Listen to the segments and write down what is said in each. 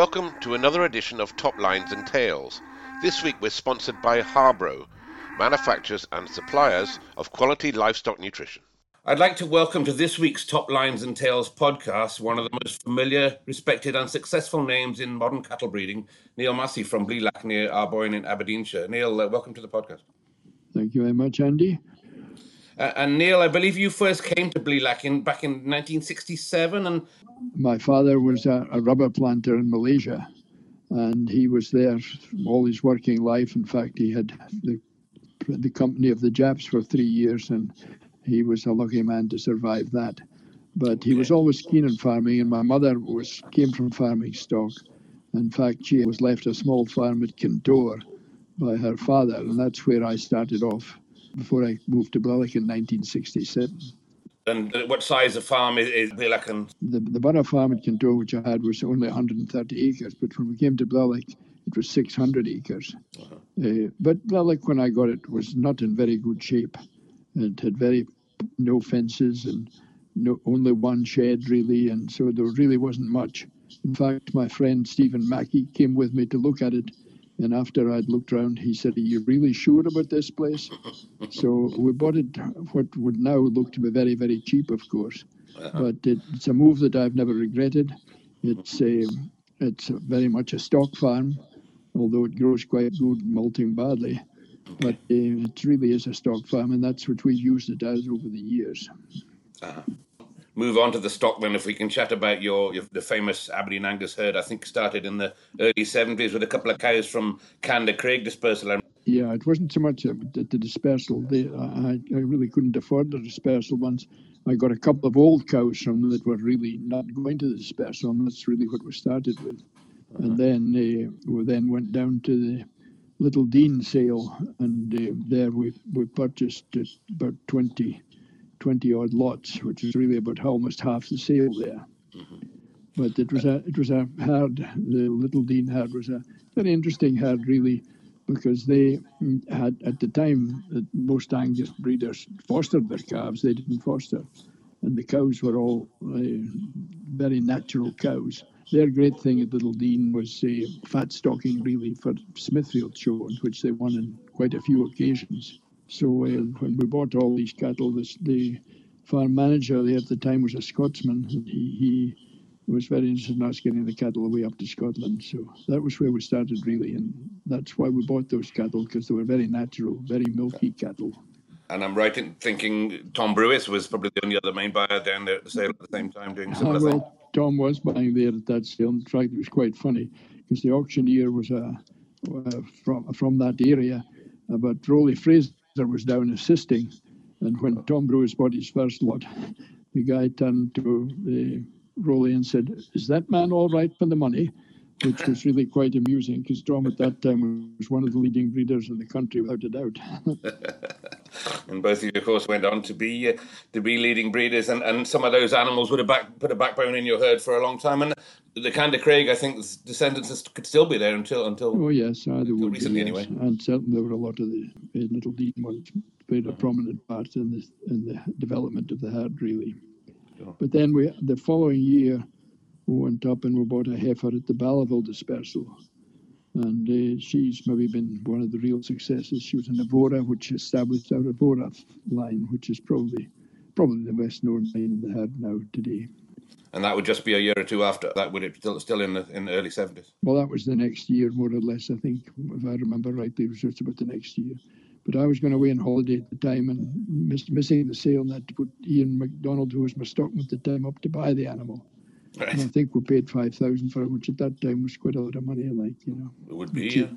Welcome to another edition of Top Lines and Tales. This week we're sponsored by Harbro, manufacturers and suppliers of quality livestock nutrition. I'd like to welcome to this week's Top Lines and Tales podcast one of the most familiar, respected, and successful names in modern cattle breeding, Neil Massie from Blelack near Aboyne in Aberdeenshire. Neil, uh, welcome to the podcast. Thank you very much, Andy. Uh, and Neil, I believe you first came to Blelack in back in 1967, and my father was a, a, rubber planter in Malaysia, and he was there all his working life. In fact, he had the the company of the Japs for three years, and he was a lucky man to survive that. But he was always keen on farming, and my mother was came from farming stock. In fact, she was left a small farm at Kintore by her father, and that's where I started off before I moved to Blelack in 1967. And what size of farm is, is Blelack? The, the Borough farm at Kintore, which I had, was only 130 acres, but when we came to Blelack, it was 600 acres. Uh-huh. Uh, but Blelack, when I got it, was not in very good shape. It had very no fences and no, only one shed really, and so there really wasn't much. In fact, my friend Stephen Mackey came with me to look at it and after I'd looked around, he said, Are you really sure about this place? so we bought it, what would now look to be very, very cheap, of course. Uh-huh. But it's a move that I've never regretted. It's a, it's very much a stock farm, although it grows quite good, malting barley. But uh, it really is a stock farm, and that's what we've used it as over the years. Uh-huh move on to the stock then if we can chat about your, your, the famous Aberdeen Angus herd I think started in the early 70s with a couple of cows from Candacraig dispersal yeah it wasn't so much the, the dispersal they, I, I really couldn't afford the dispersal ones I got a couple of old cows from them that were really not going to the dispersal and that's really what we started with uh-huh. and then uh, we then went down to the Little Dean sale and uh, there we, we purchased about 20 20 odd lots, which is really about almost half the sale there. Mm-hmm. But it was a it was a herd. The Little Dean herd was a very interesting herd, really, because they had at the time that most Angus breeders fostered their calves. They didn't foster, and the cows were all uh, very natural cows. Their great thing at Little Dean was uh, fat stocking, really, for Smithfield show, which they won on quite a few occasions. So uh, when we bought all these cattle, this, the farm manager there at the time was a Scotsman. And he, he was very interested in us getting the cattle away up to Scotland. So that was where we started really, and that's why we bought those cattle because they were very natural, very milky cattle. And I'm right in thinking Tom Brewis was probably the only other main buyer down there at the sale at the same time doing similar uh, well, thing. Tom was buying there at that sale. In fact, it was quite funny because the auctioneer was uh, uh, from from that area, uh, but Rolly Fraser was down assisting. And when Tom Brewis bought his first lot, the guy turned to uh, the Rolly and said, Is that man all right for the money? Which was really quite amusing because Tom at that time was one of the leading breeders in the country, without a doubt. and both of you, of course, went on to be uh, to be leading breeders, and, and some of those animals would have back, put a backbone in your herd for a long time. And the Candacraig, I think, descendants could still be there until until. Oh yes, uh, there would recently be, yes. anyway. And certainly there were a lot of the uh, little Dean ones played a prominent part in the in the development of the herd, really. Sure. But then we the following year we went up and we bought a heifer at the Ballaville dispersal and uh, she's maybe been one of the real successes. She was an Evora, which established our Evora line, which is probably probably the best known line in the herd now today. And that would just be a year or two after that. Would it still still in the in the early seventies? Well, that was the next year, more or less. I think, if I remember rightly, it was just about the next year. But I was going away on holiday at the time and missed, missing the sale, and had to put Ian McDonald, who was my stockman at the time, up to buy the animal. Right. And I think we paid five thousand for it, which at that time was quite a lot of money. Like you know, it would be. But she,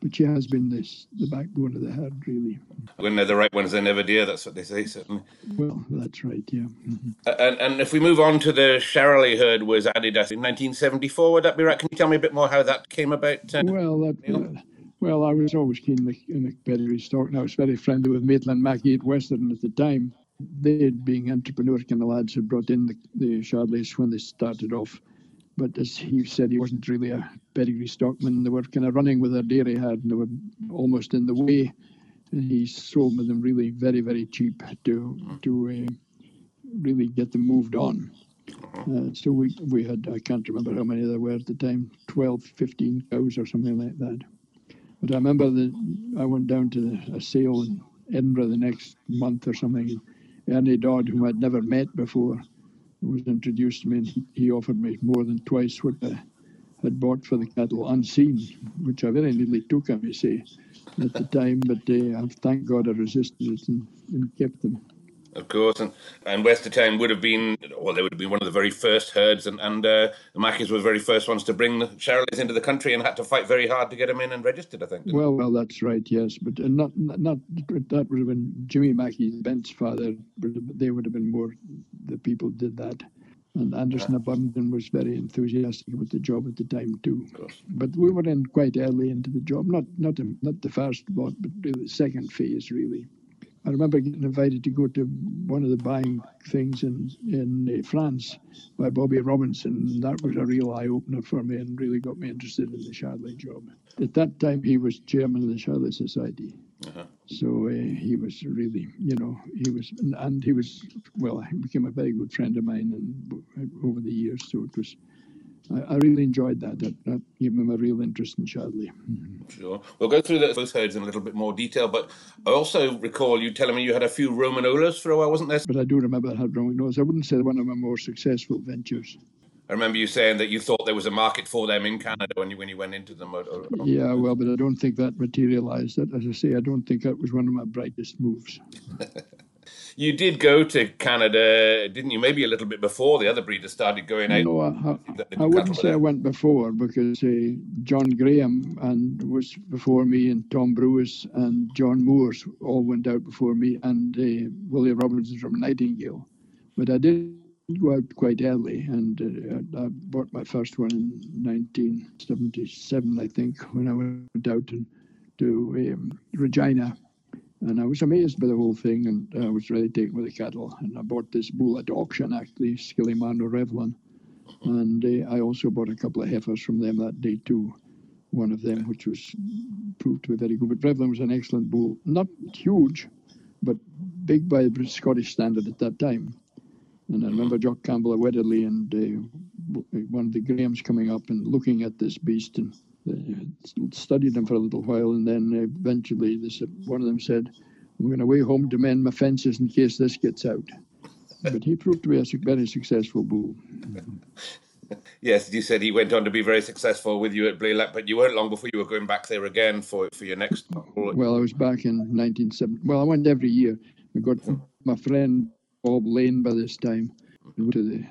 but she has been this the backbone of the herd, really. When they're the right ones, they never dear. That's what they say, certainly. Well, that's right. Yeah. Mm-hmm. And and if we move on to the Charolais herd was added in 1974, would that be right? Can you tell me a bit more how that came about? Uh, well, that. Uh, well, I was always keen in the, in the pedigree stock, and I was very friendly with Maitland Mackie at Western at the time they, being entrepreneur kind of lads, had brought in the, the Charolais when they started off. But as he said, he wasn't really a pedigree stockman. They were kind of running with their dairy herd and they were almost in the way. And he sold them really very, very cheap to to uh, really get them moved on. Uh, so we we had I can't remember how many there were at the time 12 15 cows or something like that but I remember that I went down to a sale in Edinburgh the next month or something Ernie Dodd whom I'd never met before was introduced to me and he, offered me more than twice what I had bought for the cattle unseen which I very nearly took I may say at the time but uh, thank God I resisted it and, and kept them of course, and and Westertown would have been, well, they would have been one of the very first herds, and and uh, the Mackies were the very first ones to bring the Charolais into the country, and had to fight very hard to get them in and registered. I think. Well, well, that's right, yes, but uh, not, not not that would have been Jimmy Mackie's Bent's father, they would have been more the people did that. And Anderson yeah. Abundant was very enthusiastic about the job at the time too. But we were in quite early into the job, not not not the first lot, but the second phase really. I remember getting invited to go to one of the buying things in in uh, France by Bobby Robinson. That was a real eye opener for me and really got me interested in the Charolais job. At that time, he was chairman of the Charolais Society. Uh-huh. So uh, he was really, you know, he was, and he was, well, he became a very good friend of mine and over the years. So it was I, I really enjoyed that. That, that gave me a real interest in Charolais. Mm-hmm. Sure. We'll go through those herds in a little bit more detail, but I also recall you telling me you had a few Romagnolas for a while, wasn't there? But I do remember I had Romagnolas. I wouldn't say one of my more successful ventures. I remember you saying that you thought there was a market for them in Canada when you when you went into them. Or, or, yeah, well, but I don't think that materialised. As I say, I don't think that was one of my brightest moves. you did go to Canada, didn't you? Maybe a little bit before the other breeders started going out. No, I, I, I wouldn't say. I went before because uh, John Graham and was before me, and Tom Brewis and John Moores all went out before me, and uh, Willie Robinson from Nightingale. But I did go out quite early, and uh, I bought my first one in 1977, I think, when I went out and, to um, Regina and I was amazed by the whole thing, and I was really taken with the cattle. And I bought this bull at auction, actually, Skillimano Revlon. And uh, I also bought a couple of heifers from them that day, too. One of them, which was proved to be very good. But Revlon was an excellent bull. Not huge, but big by the Scottish standard at that time. And I remember Jock Campbell of Wedderlie and uh, one of the Grahams coming up and looking at this beast and studied them for a little while, and then eventually this, one of them said, I'm going away home to mend my fences in case this gets out. But he proved to be a very successful bull. yes, you said he went on to be very successful with you at Blelack, but you weren't long before you were going back there again for, for your next. Well, I was back in 1970. Well, I went every year. I got my friend Bob Lane by this time. to the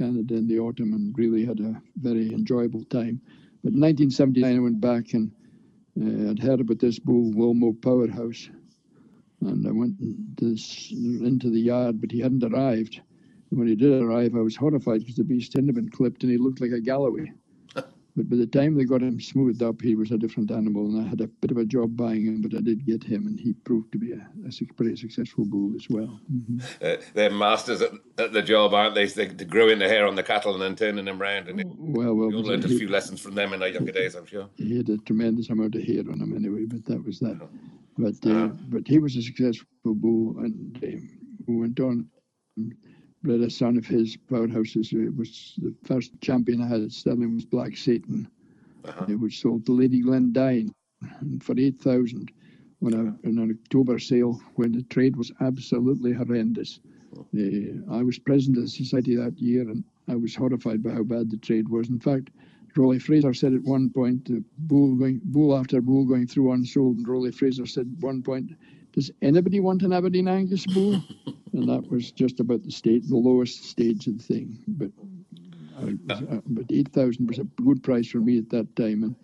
Canada in the autumn and really had a very enjoyable time. But in 1979, I went back and uh, I'd heard about this bull, Wilmo Powerhouse. And I went this, into the yard, but he hadn't arrived. And when he did arrive, I was horrified because the beast hadn't been clipped and he looked like a Galloway. But by the time they got him smoothed up, he was a different animal, and I had a bit of a job buying him, but I did get him, and he proved to be a, a pretty successful bull as well. Mm-hmm. Uh, they're masters at, at, the job, aren't they? They, they growing the hair on the cattle and then turning them round. And it, well, well, you learned a few lessons from them in their younger days, I'm sure. He had a tremendous amount of hair on him anyway, but that was that. But uh, uh-huh. but he was a successful bull, and uh, went on bred a son of his powerhouses. It was the first champion I had at Stirling was Black Satan, uh-huh. which sold to Lady Glendyne for eight thousand on, a, on an October sale when the trade was absolutely horrendous. Uh, I was president of the society that year, and I was horrified by how bad the trade was. In fact, Rolly Fraser said at one point, bull going bull after bull going through unsold, and Rolly Fraser said at one point, "Does anybody want an Aberdeen Angus bull?" and that was just about the state, the lowest stage of the thing. But uh, but eight thousand was a good price for me at that time, and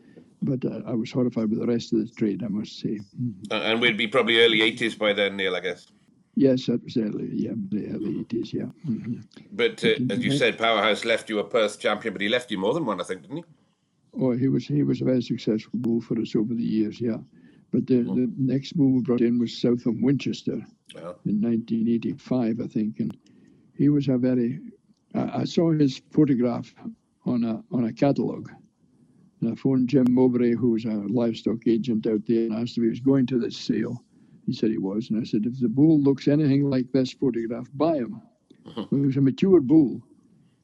but uh, I was horrified with the rest of the trade, I must say. Mm-hmm. And we'd be probably early eighties by then, Neil, I guess. Yes, that was early, yeah, the early eighties, yeah. Mm-hmm. But uh, as you said, Powerhouse left you a Perth champion, but he left you more than one, I think, didn't he? Oh, he was he was a very successful bull for us over the years, yeah. But the, the next bull we brought in was Southam Winchester uh-huh. in 1985, I think, and he was a very. I, I saw his photograph on a on a catalogue, and I phoned Jim Mowbray, who was a livestock agent out there, and asked if he was going to this sale. He said he was, and I said, if the bull looks anything like this photograph, buy him. Uh-huh. Well, he was a mature bull,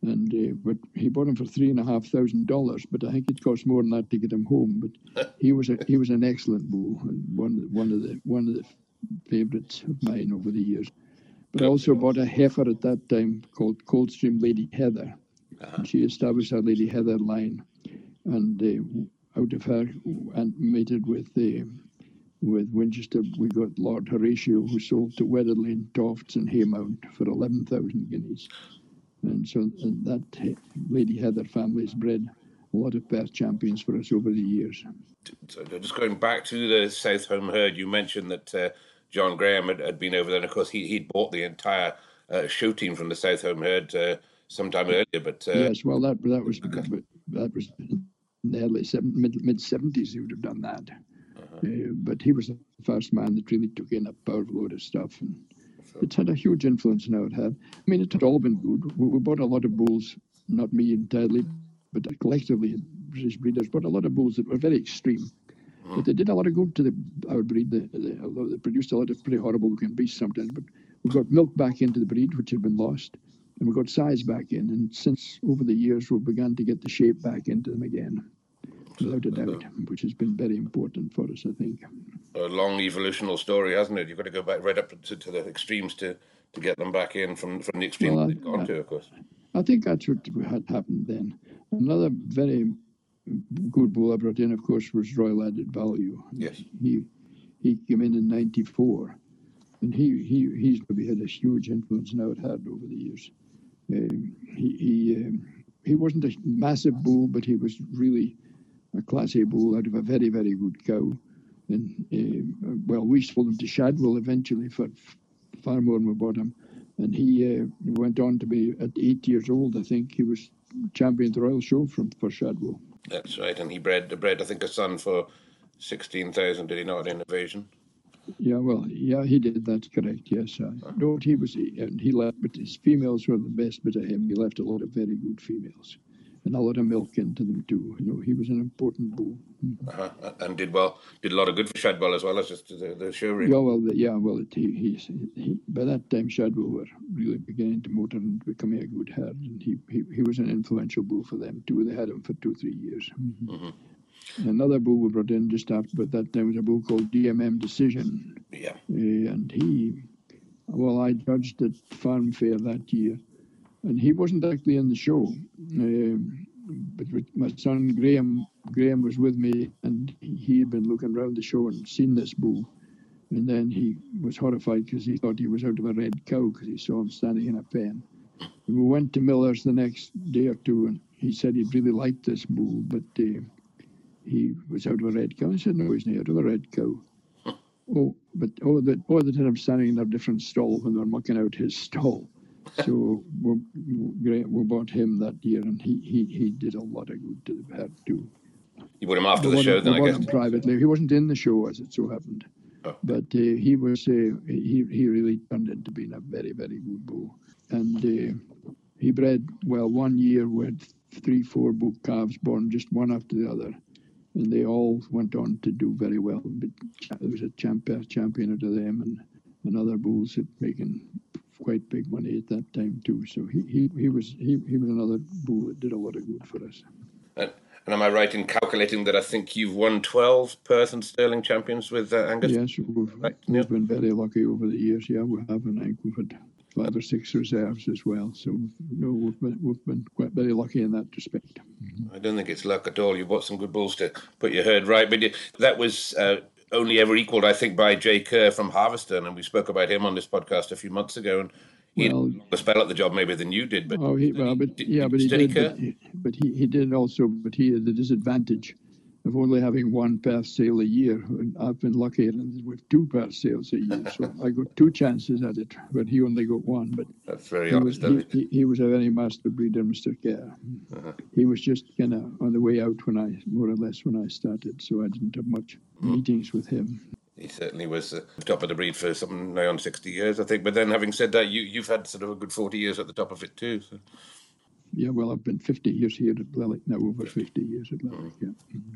and uh, but he bought him for three and a half thousand dollars. But I think it cost more than that to get him home. But he was a he was an excellent bull and one one of the one of the favourites of mine over the years. But I also bought a heifer at that time called Coldstream Lady Heather. Uh-huh. She established her Lady Heather line, and uh, out of her and mated with uh, with Winchester, we got Lord Horatio, who sold to Wedderlie Tofts and Haymount for eleven thousand guineas. And so that Lady Heather family has bred a lot of Perth champions for us over the years. So just going back to the South Home herd, you mentioned that uh, John Graham had, had, been over there, and of course he he'd bought the entire uh, show team from the South Home herd uh, sometime earlier. But uh, yes, well that that was that was in the early seven, mid mid seventies. He would have done that. Uh-huh. Uh, but he was the first man that really took in a powerful load of stuff and it's had a huge influence now. It had. I mean, it had all been good. We, we bought a lot of bulls, not me entirely, but collectively, British breeders bought a lot of bulls that were very extreme. Mm. But they did a lot of good to the our breed. They, they, they produced a lot of pretty horrible looking beasts sometimes. But we got milk back into the breed, which had been lost, and we got size back in. And since over the years, we've begun to get the shape back into them again without a doubt, which has been very important for us, I think. A long evolutional story, hasn't it? You've got to go back right up to, to the extremes to, to get them back in from, from the extreme well, they've gone I, to, of course. I think that's what had happened then. Another very good bull I brought in, of course, was Royal Added Value. Yes. He he came in in '94, and he he he's maybe had a huge influence now it had over the years. Uh, he he um, he wasn't a massive bull, but he was really a Class A bull out of a very, very good cow. And uh, well, we sold him to Shadwell eventually for far more than we bought him. And he uh, went on to be at eight years old. I think he was champion of the Royal Show from for Shadwell. That's right, and he bred bred I think a son for sixteen thousand. Did he not in Invasion? Yeah, well, yeah, he did. That's correct. Yes, I uh, no, he was, and he left, but his females were the best bit of him. He left a lot of very good females and a lot of milk into them too. You know, he was an important bull. Uh-huh. And did well, did a lot of good for Shadwell as well as just the, the show ring. Yeah, well, the, yeah, well, it, he, he, he, by that time Shadwell were really beginning to motor and becoming a good herd, and he, he, he was an influential bull for them too. They had him for two, three years. Mm-hmm. Mm-hmm. Another bull we brought in just after, but that time was a bull called DMM Decision. Yeah. Uh, and he, well, I judged at Farm Fair that year and he wasn't actually in the show. Uh, but my son Graham Graham was with me, and he had been looking around the show and seen this bull. And then he was horrified because he thought he was out of a red cow because he saw him standing in a pen. And we went to Miller's the next day or two, and he said he'd really liked this bull, but uh, he was out of a red cow. I said, no, he's not out of a red cow. oh, but oh, that oh, that had him standing in a different stall when they were mucking out his stall so we, we bought him that year, and he, he, he did a lot of good to the herd too. You put him after the show, then I guess. Privately, he wasn't in the show as it so happened, oh. but uh, he was uh, he he really turned into being a very very good bull, and uh, he bred well one year with three four bull calves born just one after the other, and they all went on to do very well. But there was a champion champion out of them, and and other bulls making quite big money at that time too. So he, he, he was he, he was another bull that did a lot of good for us. And, and am I right in calculating that I think you've won twelve Perth and Stirling champions with uh, Angus? Yes, we've, right. we've yeah. been very lucky over the years. Yeah, we have, and I think we've had five or six reserves as well. So no, we've been we've been quite very lucky in that respect. I don't think it's luck at all. You bought some good bulls to put your herd right, but that was uh, only ever equalled, I think, by Jay Kerr from Harviestoun, and we spoke about him on this podcast a few months ago. And he well, had a spell at the job maybe than you did, but oh, he, well, but yeah, but he did. But he, but he, he did also, but he had the disadvantage of only having one Perth sale a year. And I've been lucky with two Perth sales a year, so I got two chances at it, but he only got one. But that's very he honest. Was, he, he, was a very master breeder, Mr. Kerr. Uh-huh. He was just kind of on the way out when I, more or less, when I started, so I didn't have much mm. meetings with him. He certainly was uh, top of the breed for something now on 60 years, I think. But then, having said that, you, you've had sort of a good 40 years at the top of it too. So. Yeah, well, I've been 50 years here at Lillick now, over 50 years at Lillick, yeah. Mm-hmm.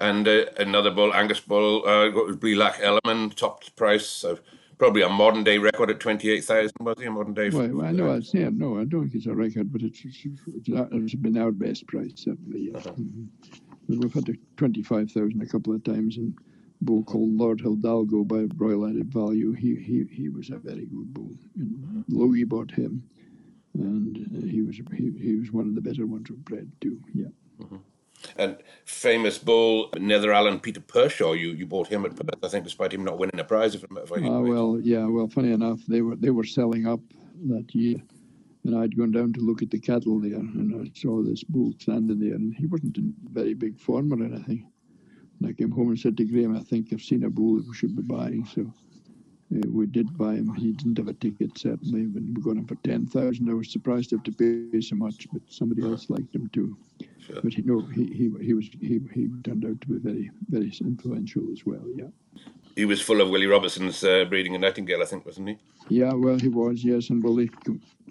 And uh, another bull, Angus bull, uh, Blelack Ellerman, top price. So probably a modern day record at 28,000, was he? A modern day? Well, I know, it's, yeah, no, I don't think it's a record, but it's, it's, it's been our best price, certainly. Yes. Uh-huh. Mm-hmm. We've had 25,000 a couple of times, and a bull called Lord Hidalgo by Royal Added Value. He he he was a very good bull. And Logie bought him, and uh, he was he, he was one of the better ones we've bred too. Yeah. Mm-hmm. And famous bull Nether Allen Peter Pershaw, you, you bought him at Perth, I think, despite him not winning a prize. If, if I uh, well, yeah. Well, funny enough, they were they were selling up that year, and I'd gone down to look at the cattle there, and I saw this bull standing there, and he wasn't in very big form or anything. And I came home and said to Graham, I think I've seen a bull that we should be buying. So we did buy him. He didn't have a ticket, certainly, but we got him for 10000 I was surprised to have to pay so much, but somebody else liked him too. Sure. But he, no, he, he, he was he, he turned out to be very very influential as well. Yeah. He was full of Willie Robertson's uh, breeding a Nightingale, I think, wasn't he? Yeah, well, he was, yes, and Willie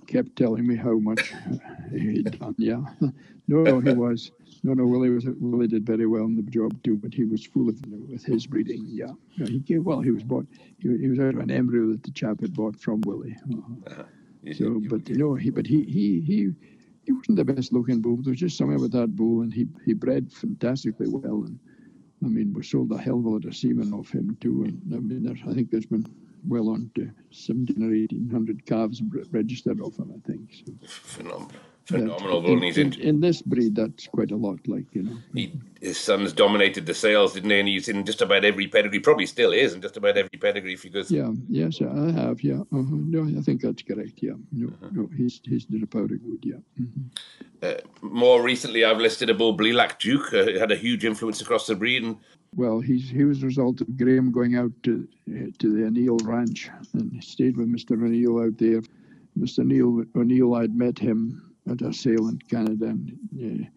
kept telling me how much he'd done. Yeah, no, he was. No, no, Willie was Willie did very well in the job too, but he was full of with his breeding. Yeah, yeah he gave, well, he was bought. He, he, was out of an embryo that the chap had bought from Willie. Uh-huh. Uh-huh. So, but you know, he, but he, he, he he wasn't the best looking bull. There was just something about that bull, and he he bred fantastically well. And I mean, we sold a hell of a lot of semen off him too. And I mean, there's, I think there's been well on to 17 or 1800 calves registered off him, I think. So. Phenomenal phenomenal bull. In, in, in, this breed, that's quite a lot. Like you know, he, his sons dominated the sales, didn't they? And he's in just about every pedigree. Probably still is in just about every pedigree. If you go. Yeah. Yes, I have. Yeah. Uh-huh. No, I think that's correct. Yeah. No, uh-huh. no, he's he's did a powder good. Yeah. Mm-hmm. Uh, more recently, I've listed a bull, Blelack Duke. Uh, had a huge influence across the breed, and well, he's he was a result of Graham going out to to the O'Neill Ranch and stayed with Mr. O'Neill out there. Mr. Neil O'Neill, I'd met him at a sale in Canada, and uh,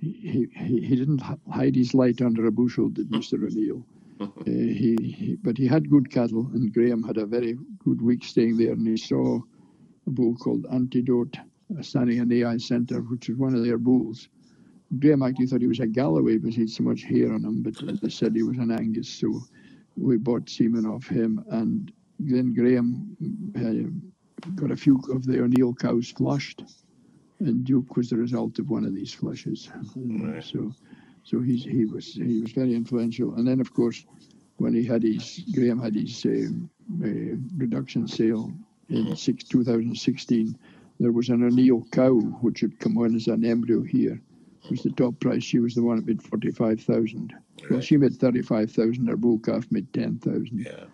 he, he he didn't hide his light under a bushel, did Mr. O'Neill. Uh, he, he, but he had good cattle, and Graham had a very good week staying there, and he saw a bull called Antidote standing in the eye centre, which was one of their bulls. Graham actually thought he was a Galloway because he had so much hair on him, but they said he was an Angus, so we bought semen off him, and then Graham uh, got a few of the O'Neill cows flushed and Duke was the result of one of these flushes. Right. So, so he's, he was he was very influential. And then, of course, when he had his Graham had his uh, uh, reduction sale in six, 2016, there was an O'Neill cow which had come on as an embryo here. It was the top price. She was the one that bid forty five thousand. Right. Well, she made thirty five thousand. Her bull calf made ten thousand. Yeah.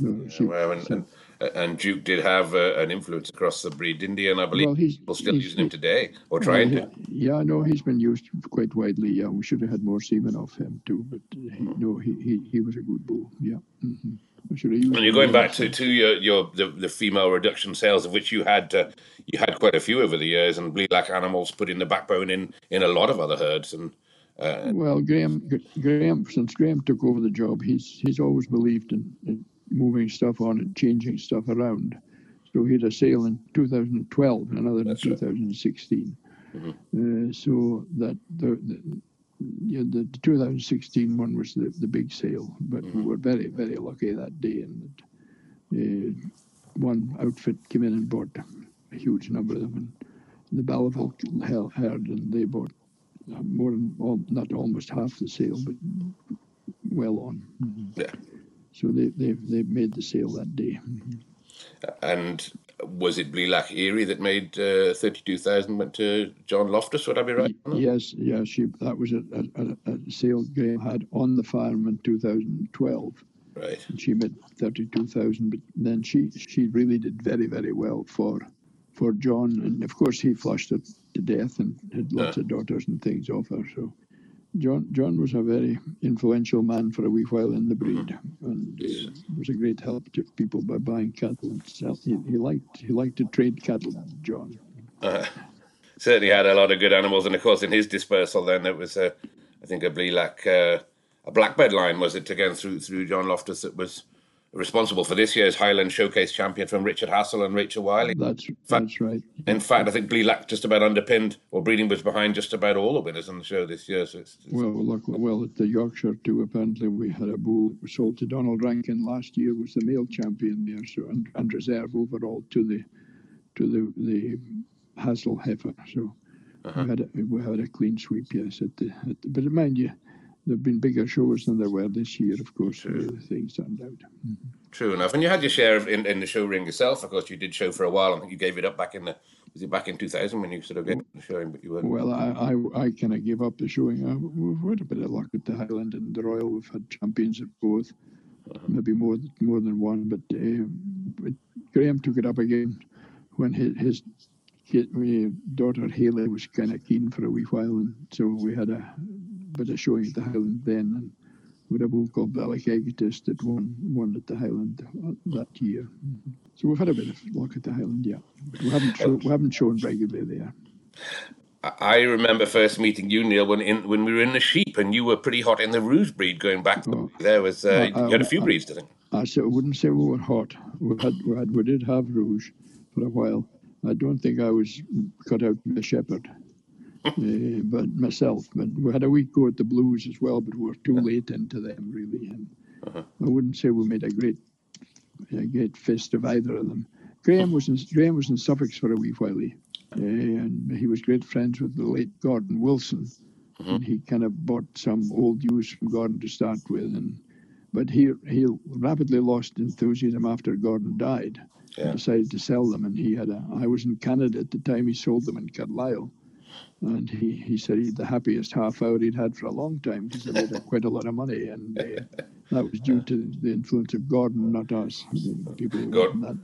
So yeah, she, well, and, so, and and Duke did have uh, an influence across the breed, didn't he? And I believe well, people still using him today or trying well, to. Yeah, no, he's been used quite widely. Yeah, we should have had more semen off him too, but he, mm-hmm. no, he, he he was a good bull. Yeah. Mm-hmm. And you're going back to, to your, your the, the female reduction sales of which you had uh, you had quite a few over the years, and Blelack animals put in the backbone in in a lot of other herds. And uh, well, Graham Graham since Graham took over the job, he's he's always believed in, in moving stuff on and changing stuff around. So he had a sale in 2012 and another That's in 2016. Right. Mm-hmm. Uh, so that the, the yeah, the, the 2016 one was the, the big sale, but mm-hmm. we were very, very lucky that day. And uh, one outfit came in and bought a huge number of them. And the Belleville herd, and they bought uh, more than, all, not almost half the sale, but well on. Mm-hmm. Yeah. So they, they, they made the sale that day. And was it Blelack Erie that made uh, 32,000 went to John Loftus? Would I be right? Yes, yes. She, that was a, a, a sale Graham had on the farm in 2012. Right. And she made 32,000, but then she, she really did very, very well for for John. And of course, he flushed her to death and had lots of daughters and things off her. So John John was a very influential man for a wee while in the breed, mm-hmm. and uh, was a great help to people by buying cattle and sell. He, he liked he liked to trade cattle. John uh, certainly had a lot of good animals, and of course in his dispersal, then it was a, I think a Blelack, uh, a blackbird line was it again through through John Loftus that was responsible for this year's Highland Showcase champion from Richard Hassel and Rachel Wiley. That's that's right. In fact, I think Blelack just about underpinned, or Breeding was behind just about all the winners on the show this year. So it's, it's well, look, well at the Yorkshire too. Apparently, we had a bull we sold to Donald Rankin last year, was the male champion there, so and, and reserve overall to the to the the Hassel heifer. So uh-huh. we had a, we had a clean sweep, yes. At the, at the, but mind you, there've been bigger shows than there were this year, of course. True. The things turned out. Mm-hmm. True enough. And you had your share of, in, in the show ring yourself. Of course, you did show for a while. I think you gave it up back in the was it back in 2000 when you sort of get the showing, but you were Well, I I, I kind of gave up the showing. Uh, we've had a bit of luck at the Highland and the Royal. We've had champions at both, uh-huh. maybe more more than one. But, uh, but Graham took it up again when his, his my daughter Haley was kind of keen for a wee while, and so we had a bit of showing at the Highland then, and a bull called Ballykeggitist that won won at the Highland that year. So we've had a bit of luck at the Highland, yeah. But we haven't show, we haven't shown regularly there. I remember first meeting you, Neil, when in, when we were in the sheep, and you were pretty hot in the Rouge breed going back. Oh, there was uh, you had a few breeds, I think. I, I wouldn't say we were hot. We had we had we did have Rouge for a while, I don't think I was cut out to be a shepherd, uh, but myself. But we had a week go at the Blues as well, but we were too late into them really. And uh-huh. I wouldn't say we made a great, a great fist of either of them. Graham was in, Graham was in Suffolk for a wee while, uh, and he was great friends with the late Gordon Wilson. Uh-huh. And he kind of bought some old ewes from Gordon to start with, and but he he rapidly lost enthusiasm after Gordon died yeah. decided to sell them. And he had a, I was in Canada at the time he sold them in Carlisle. And he, he said he'd the happiest half hour he'd had for a long time because he made quite a lot of money. And uh, that was due to the influence of Gordon, not us. People Gordon, that,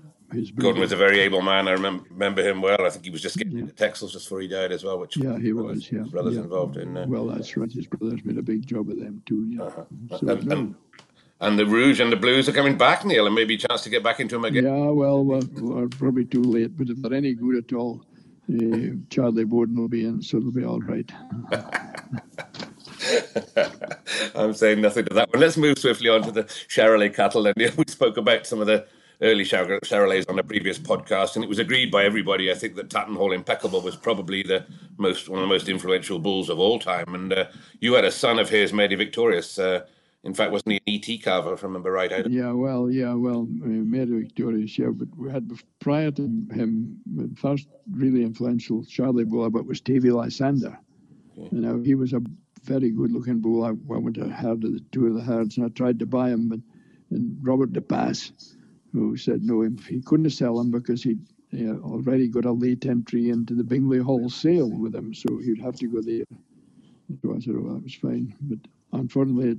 Gordon was a very able man. I remember, remember him well. I think he was just getting yeah. into Texels just before he died as well, which yeah, he was. His, yeah, his brothers yeah. involved in. Uh, well, that's right. His brothers made a big job of them too. Yeah. Uh-huh. So, and, no. and, and the Rouge and the Blues are coming back, Neil, and maybe a chance to get back into them again. Yeah, well, we're, we're probably too late, but if they're any good at all, uh, Charlie Boden will be in, so it'll be all right. I'm saying nothing to that one. Let's move swiftly on to the Charolais cattle. And we spoke about some of the early Charolais on the previous podcast, and it was agreed by everybody, I think, that Tattenhall Impeccable was probably the most one of the most influential bulls of all time. And uh, you had a son of his, Mary Victorious. Uh, in fact, wasn't he an ET carver, if I remember right? Either? Yeah, well, yeah, well, uh, Mary Victorious, yeah, but we had prior to him, the first really influential Charlie bull but was Tavy Lysander. Okay. You know, he was a very good looking bull. I, I went to herd of the two of the herds and I tried to buy him, but and Robert de Pass, who said no, he couldn't sell him because he'd you know, already got a late entry into the Bingley Hall sale with him, so he'd have to go there. So I said, oh, that was fine. But unfortunately,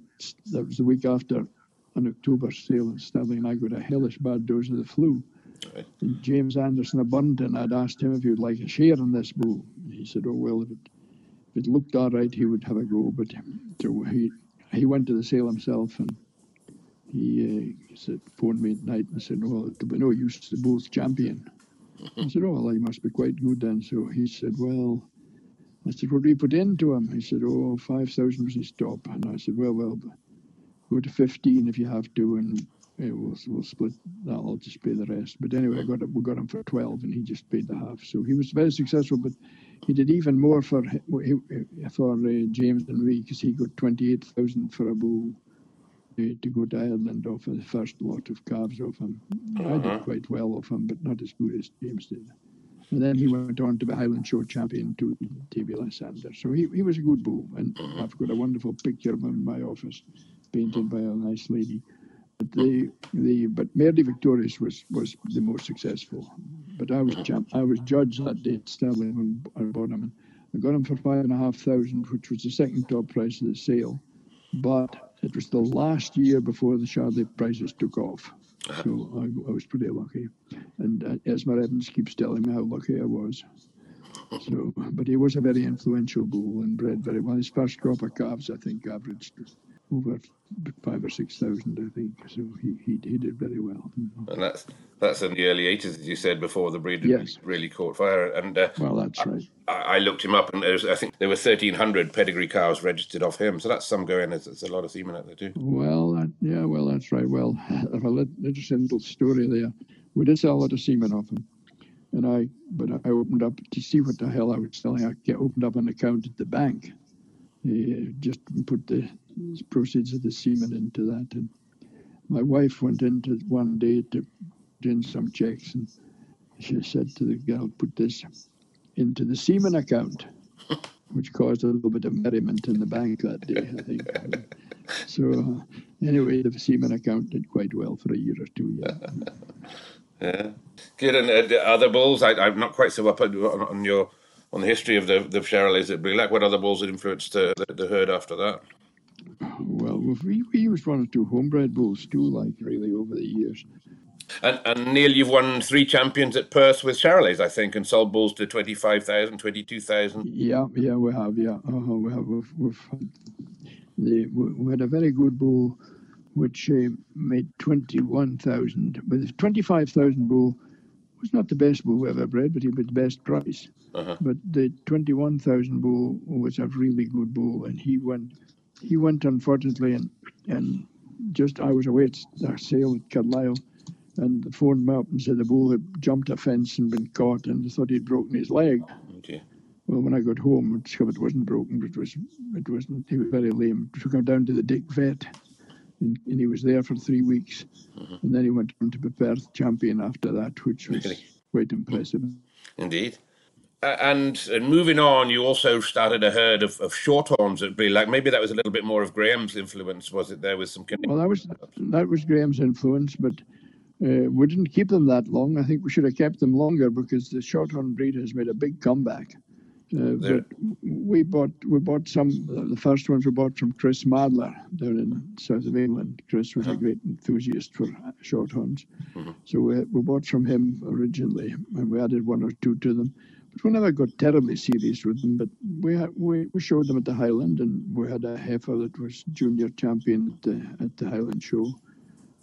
that was the week after an October sale in Stirling, and I got a hellish bad dose of the flu. Right. And James Anderson of Burnden, I'd asked him if he would like a share in this bull. He said, "Oh well, if it, if it looked all right, he would have a go." But so he he went to the sale himself, and he, uh, he said, phoned me at night and said, "Well, it would be no use. The bull's champion." I said, "Oh well, he must be quite good then." So he said, "Well." I said, what do you put into him? He said, oh, 5,000 was his top. And I said, well, well, go to 15 if you have to, and uh, we'll, we'll split that. I'll just pay the rest. But anyway, I got we got him for 12, and he just paid the half. So he was very successful, but he did even more for for uh, James and me because he got 28,000 for a bull uh, to go to Ireland off of the first lot of calves off him. Uh-huh. I did uh-huh. quite well off him, but not as good as James did. And then he went on to be Highland Show champion to Tavy Lysander. So he, he was a good bull. And I've got a wonderful picture of him in my office, painted by a nice lady. But the the but Mary Victorious was was the most successful. But I was champ, I was judge that day at Stirling. And I got him for five and a half thousand, which was the second top price of the sale. But it was the last year before the Charolais prices took off. So I, I, was pretty lucky. And uh, Esmer Evans keeps telling me how lucky I was. So, but he was a very influential bull and bred very well. His first crop of calves, I think, averaged over five or six thousand, I think. So he, he, he did very well. And that's That's in the early 80s, as you said before, the breed yes. really caught fire. And uh, Well, that's right. I, I, looked him up, and was, I think there were 1,300 pedigree cows registered off him. So that's some going. There's, there's a lot of semen out there, too. Well, that, yeah, well, that's right. Well, a interesting little story there. We did sell a lot of semen off him. And I, but I opened up to see what the hell I was selling. I opened up an account at the bank, uh, just put the proceeds of the semen into that. And my wife went into one day to in some checks, and she said to the girl, "Put this into the semen account," which caused a little bit of merriment in the bank that day. I think. so uh, anyway, the semen account did quite well for a year or two. Yeah. yeah. Good. And uh, other bulls, I, am not quite so up on, on, your on the history of the the Charolais at Like What other bulls had influenced uh, the, the herd after that? Well, we, we used one or two homebred bulls too, like really over the years. And, and Neil, you've won three champions at Perth with Charolais, I think, and sold bulls to 25,000, 22,000. Yeah, yeah, we have, yeah. Uh-huh, we have, we've, we've the, we had a very good bull which uh, made 21,000. But the 25,000 bull was not the best bull we ever bred, but he was the best price. Uh-huh. But the 21,000 bull was a really good bull, and he went, he went unfortunately, and, and just I was away at a sale at Carlisle and phoned me up and said the bull had jumped a fence and been caught and thought he'd broken his leg. Okay. Well, when I got home, I discovered it wasn't broken. But it was, it wasn't. He was very lame. Took him down to the Dick vet, and, and he was there for three weeks, mm-hmm. and then he went on to be Perth champion after that, which was really? quite impressive. Indeed. Uh, and, and moving on, you also started a herd of, of shorthorns at Like Maybe that was a little bit more of Graham's influence, was it? There with some. Well, that was that was Graham's influence, but uh, we didn't keep them that long. I think we should have kept them longer because the shorthorn breed has made a big comeback. Uh, but we bought we bought some. The first ones we bought from Chris Madler down in south of England. Chris was uh-huh. a great enthusiast for shorthorns, uh-huh. so we, we bought from him originally, and we added one or two to them. But we never got terribly serious with them. But we we, we showed them at the Highland, and we had a heifer that was junior champion at the, at the Highland show.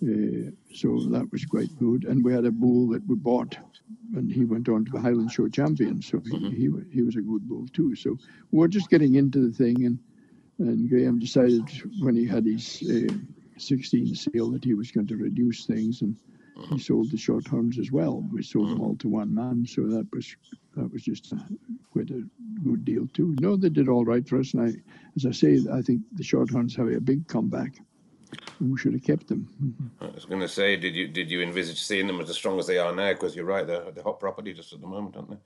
Uh, so that was quite good. And we had a bull that we bought, and he went on to the Highland Show champion. So he, mm-hmm. he, he was a good bull too. So we are just getting into the thing, and and Graham decided when he had his uh, 16 sale that he was going to reduce things, and he mm-hmm. sold the shorthorns as well. We sold them mm-hmm. all to one man, so that was that was just a, quite a good deal too. No, they did all right for us, and I, as I say, I think the shorthorns have a big comeback we should have kept them. I was going to say, did you did you envisage seeing them as strong as they are now? Because you're right, they're, they're hot property just at the moment, aren't they?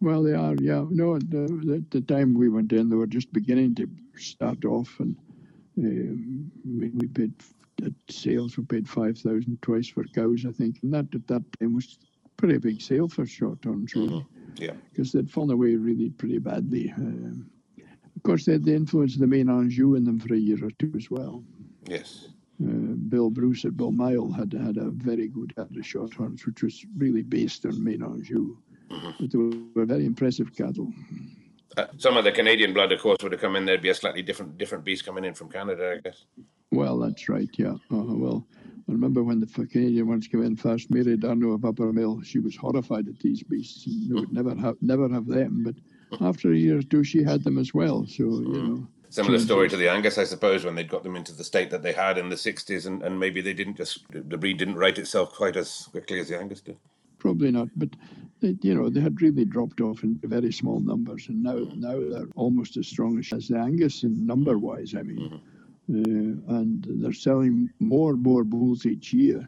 Well, they are, yeah. No, at the time we went in, they were just beginning to start off, and um, we, paid at sales. We paid five thousand twice for cows, I think, and that at that time was pretty big sale for shorthorns, really. Mm-hmm. Yeah, because they'd fallen away really pretty badly. Um, of course, they had the influence of the Maine Anjou in them for a year or two as well. Yes. Uh, Bill Bruce at Balmoral had had a very good herd of shorthorns, which was really based on Maine Anjou. Mm-hmm. But they were very impressive cattle. Uh, some of the Canadian blood, of course, would have come in. There'd be a slightly different different beast coming in from Canada, I guess. Well, that's right. Yeah. Uh, well, I remember when the Canadian ones came in first. Mary Durno of Upper Mill, she was horrified at these beasts. And would never have never have them. But after a year or two, she had them as well. So you mm. know Similar story to the Angus, I suppose, when they'd got them into the state that they had in the 60s, and, and maybe they didn't just, the breed didn't right itself quite as quickly as the Angus did. Probably not, but they, you know they had really dropped off in very small numbers, and now now they're almost as strong as the Angus in number wise. I mean, mm-hmm. uh, and they're selling more and more bulls each year.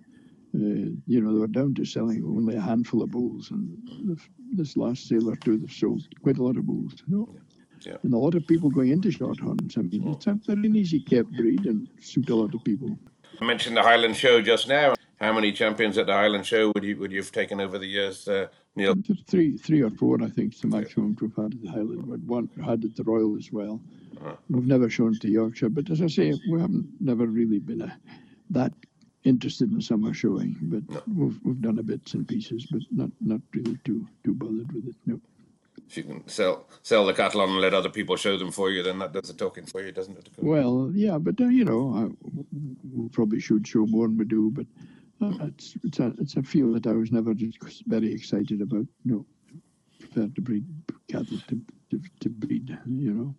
Uh, you know, they were down to selling only a handful of bulls, and this last sale or two, they've sold quite a lot of bulls. You know? Yeah. And a lot of people going into short shorthorns. I mean, mm. it's a very easy kept breed and suit a lot of people. I mentioned the Highland Show just now. How many champions at the Highland Show would you would you have taken over the years, uh, Neil? Three, three or four, I think, is the maximum we've had at the Highland. But one had at the Royal as well. Uh-huh. We've never shown to Yorkshire, but as I say, we haven't never really been a, that interested in summer showing. But no. we've we've done a bits and pieces, but not not really too too bothered with it. No if you can sell sell the cattle on and let other people show them for you, then that does the talking for you, doesn't it? Well, yeah, but uh, you know, I, we probably should show more than we do, but uh, it's it's a it's a field that I was never very excited about. No, prefer to breed cattle to, to, to breed, you know.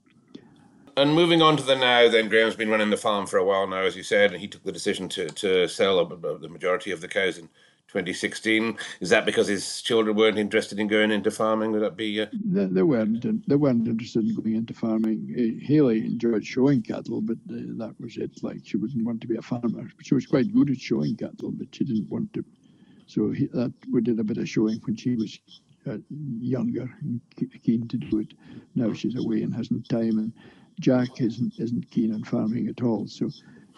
And moving on to the now, then Graham's been running the farm for a while now, as you said, and he took the decision to to sell the majority of the cows in 2016. Is that because his children weren't interested in going into farming? Would that be? Uh... They, they, weren't. They weren't interested in going into farming. Uh, Haley enjoyed showing cattle, but uh, that was it. Like she wouldn't want to be a farmer. She was quite good at showing cattle, but she didn't want to. So he, that we did a bit of showing when she was uh, younger and keen to do it. Now she's away and hasn't time, and Jack isn't isn't keen on farming at all. So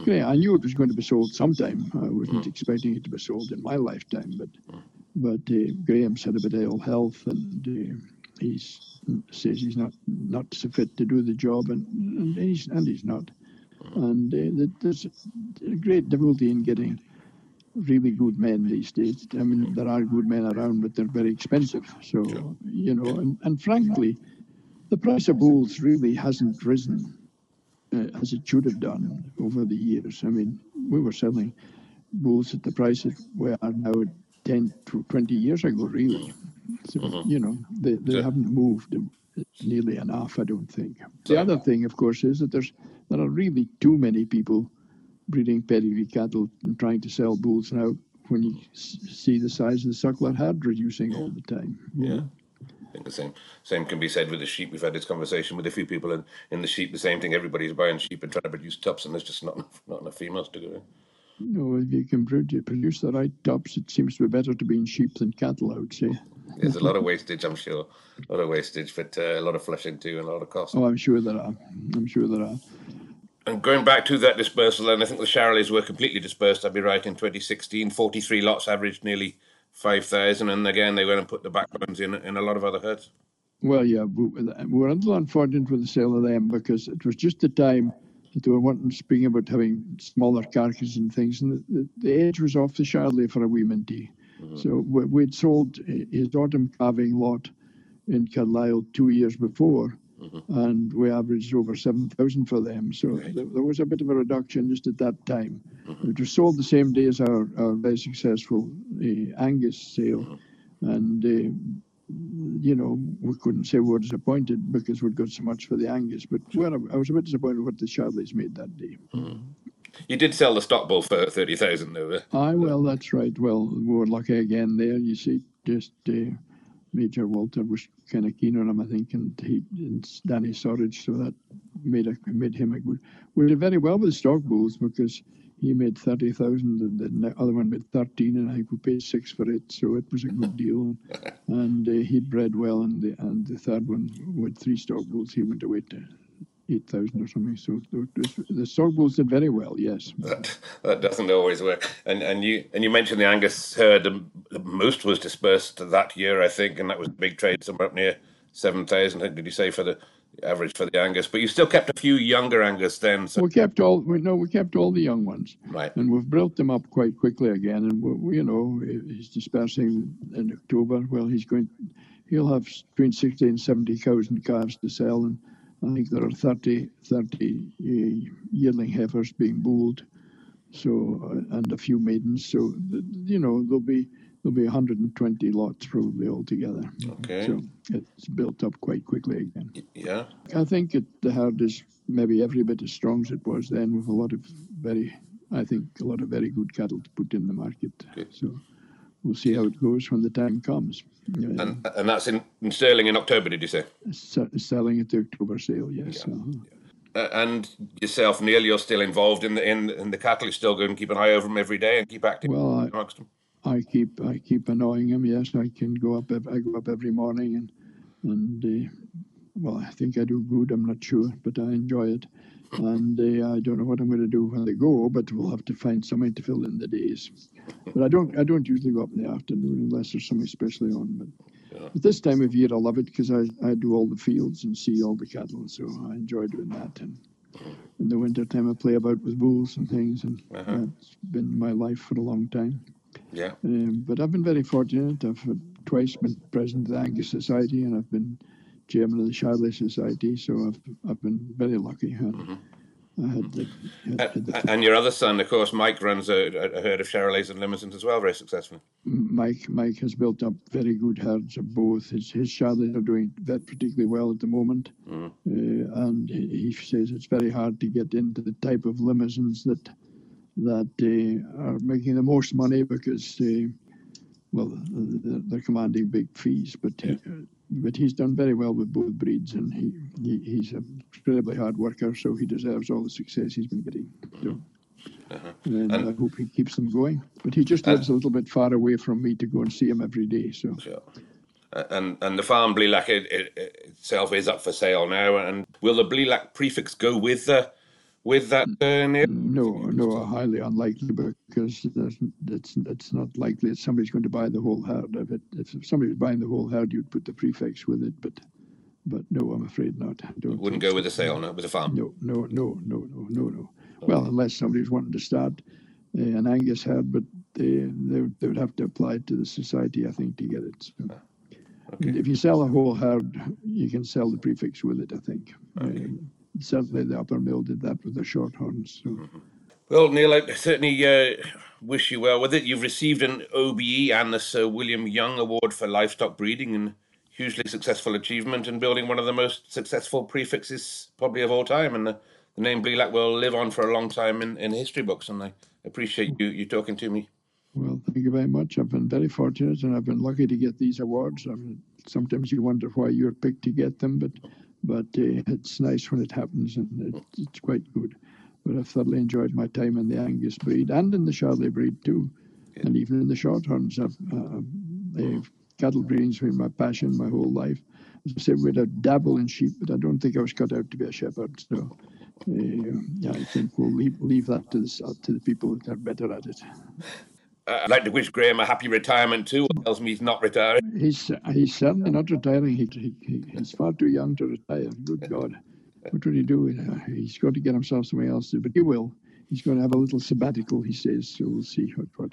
yeah, I knew it was going to be sold sometime. I wasn't mm. expecting it to be sold in my lifetime, but mm. but uh, Graham's had a bit of ill health, and uh, he says he's not not so fit to do the job, and and he's and he's not. And uh, there's a great difficulty in getting really good men these days. I mean, there are good men around, but they're very expensive. So you know, and, and frankly, the price of bulls really hasn't risen uh, as it should have done over the years. I mean, we were selling bulls at the prices we are now 10 to 20 years ago, really. So, mm-hmm. you know, they, they haven't moved nearly enough, I don't think. The other thing, of course, is that there's there are really too many people breeding pedigree cattle and trying to sell bulls now when you see the size of the suckler herd reducing all the time. Yeah think the same same can be said with the sheep. We've had this conversation with a few people in, in the sheep. The same thing. Everybody's buying sheep and trying to produce tops, and there's just not enough, not enough females to go in. No, if you can produce the right tops, it seems to be better to be in sheep than cattle, I would say. There's a lot of wastage, I'm sure. A lot of wastage, but uh, a lot of fleshing too, and a lot of cost. Oh, I'm sure there are. I'm sure there are. And going back to that dispersal, and I think the Charolais were completely dispersed, I'd be right, in 2016. 43 lots averaged nearly 5,000, and again, they went and put the backbones in, in a lot of other huts. Well, yeah, we, were a little unfortunate with the sale of them because it was just the time that they were wanting, speaking about having smaller carcasses and things, and the, the, the edge was off the Charolais for a wee minty. Mm-hmm. So we, we'd sold his autumn calving lot in Carlisle two years before, Mm-hmm. and we averaged over 7,000 for them. So right. there, there, was a bit of a reduction just at that time. Mm-hmm. It was sold the same day as our, our very successful uh, Angus sale. Mm-hmm. And, uh, you know, we couldn't say we were disappointed because we'd got so much for the Angus. But well, I was a bit disappointed what the Charolais made that day. Mm-hmm. You did sell the stock bull for 30,000 though? Aye, well, that's right. Well, we were lucky again there, you see. Just uh, Major Walter was kind of keen on him, I think, and he and Danny Surridge, so that made a, made him a good. We did very well with the stock bulls because he made thirty thousand, and the other one made thirteen, and I think we paid six for it, so it was a good deal. and uh, he bred well, and the and the third one with three stock bulls, he went away to eight thousand or something. So the, bulls did very well. Yes, that that doesn't always work. And and you and you mentioned the Angus herd. Um, the most was dispersed that year, I think, and that was a big trade somewhere up near seven thousand. Did you say for the average for the Angus? But you still kept a few younger Angus then. So. We kept all. We, no, we kept all the young ones. Right. And we've built them up quite quickly again. And we, you know, he's dispersing in October. Well, he's going. He'll have between sixty and seventy cows and calves to sell and I think there are 30, 30 uh, yearling heifers being bulled, so uh, and a few maidens. So you know there'll be there'll be 120 lots probably altogether. Okay. So it's built up quite quickly again. Yeah. I think it, the herd is maybe every bit as strong as it was then, with a lot of very, I think, a lot of very good cattle to put in the market. Okay. So we'll see how it goes when the time comes. Yeah. And and that's in, in, Stirling in October, did you say? selling at the October sale, yes. Yeah. Uh-huh. Uh, and yourself, Neil, you're still involved in the in, in the cattle. You still going and keep an eye over them every day and keep active well, I, amongst them. I keep I keep annoying them. Yes, I can go up. I go up every morning and and uh, well, I think I do good. I'm not sure, but I enjoy it and uh, I don't know what I'm going to do when they go, but we'll have to find something to fill in the days. But I don't I don't usually go up in the afternoon unless there's something especially on. But yeah. at this time of year, I love it because I, I do all the fields and see all the cattle, so I enjoy doing that. And in the winter time, I play about with bulls and things, and uh-huh. that's been my life for a long time. Yeah. Um, but I've been very fortunate. I've twice been president of the Angus Society, and I've been chairman of the Charolais Society, so I've I've been very lucky. And, mm-hmm. Had the, the, and your other son, of course, Mike runs a, a herd of Charolais and Limousins as well, very successfully. Mike Mike has built up very good herds of both. His his Charolais are doing that particularly well at the moment, mm. uh, and he says it's very hard to get into the type of limousins that that uh, are making the most money because, uh, well, they're commanding big fees. But yeah. Uh, but he's done very well with both breeds, and he, he he's an incredibly hard worker, so he deserves all the success he's been getting. So, uh-huh. and, and, I hope he keeps them going. But he just lives a little bit far away from me to go and see him every day. So. Sure. And and the farm Blelack it, it, itself is up for sale now. And will the Blelack prefix go with the with that name? No, no, highly unlikely because it's it's not likely that somebody's going to buy the whole herd. If it, if somebody's buying the whole herd, you'd put the prefix with it, but but no, I'm afraid not. I don't wouldn't go with a sale, no, with a farm. No, no, no, no, no, no, no. Okay. Well, unless somebody's wanting to start uh, an Angus herd, but they, they they would have to apply to the society, I think, to get it. So. Ah, okay. If you sell a whole herd, you can sell the prefix with it. I think. Okay. Um, certainly the Uppermill did that with the shorthorns. So. Mm-hmm. Well, Neil, I certainly uh, wish you well with it. You've received an OBE and the Sir William Young Award for Livestock Breeding and hugely successful achievement in building one of the most successful prefixes probably of all time. And the, the name Blelack will live on for a long time in, in history books. And I appreciate you, you talking to me. Well, thank you very much. I've been very fortunate and I've been lucky to get these awards. I mean, sometimes you wonder why you're picked to get them, but but uh, it's nice when it happens and it, it's quite good. But I've thoroughly enjoyed my time in the Angus breed and in the Charolais breed too, yeah. and even in the Shorthorns. I've, uh, cattle breeding's been my passion my whole life. As I said, we'd have dabble in sheep, but I don't think I was cut out to be a shepherd. So, uh, yeah, I think we'll leave, leave that to the, to the people that are better at it. Uh, I'd like to wish Graham a happy retirement too. Tells me he's not retiring. He's he's certainly not retiring. He, he, he's far too young to retire. Good God, what would he do? He's got to get himself something else to do, but he will. He's going to have a little sabbatical, he says. So we'll see what. what.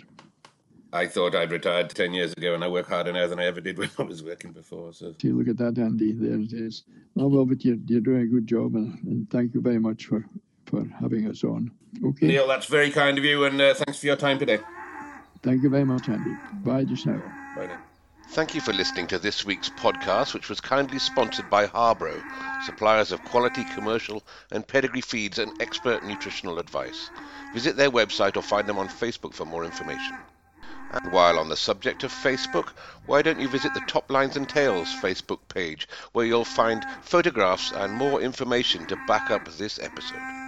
I thought I'd retired ten years ago, and I work harder now than I ever did when I was working before. So see, look at that, Andy. There it is. Oh well, but you're you're doing a good job, and, and thank you very much for for having us on. Okay, Neil, that's very kind of you, and uh, thanks for your time today. Thank you very much, Andy. Bye just. Bye. Thank you for listening to this week's podcast, which was kindly sponsored by Harbro, suppliers of quality commercial and pedigree feeds and expert nutritional advice. Visit their website or find them on Facebook for more information. And while on the subject of Facebook, why don't you visit the Top Lines and Tails Facebook page, where you'll find photographs and more information to back up this episode.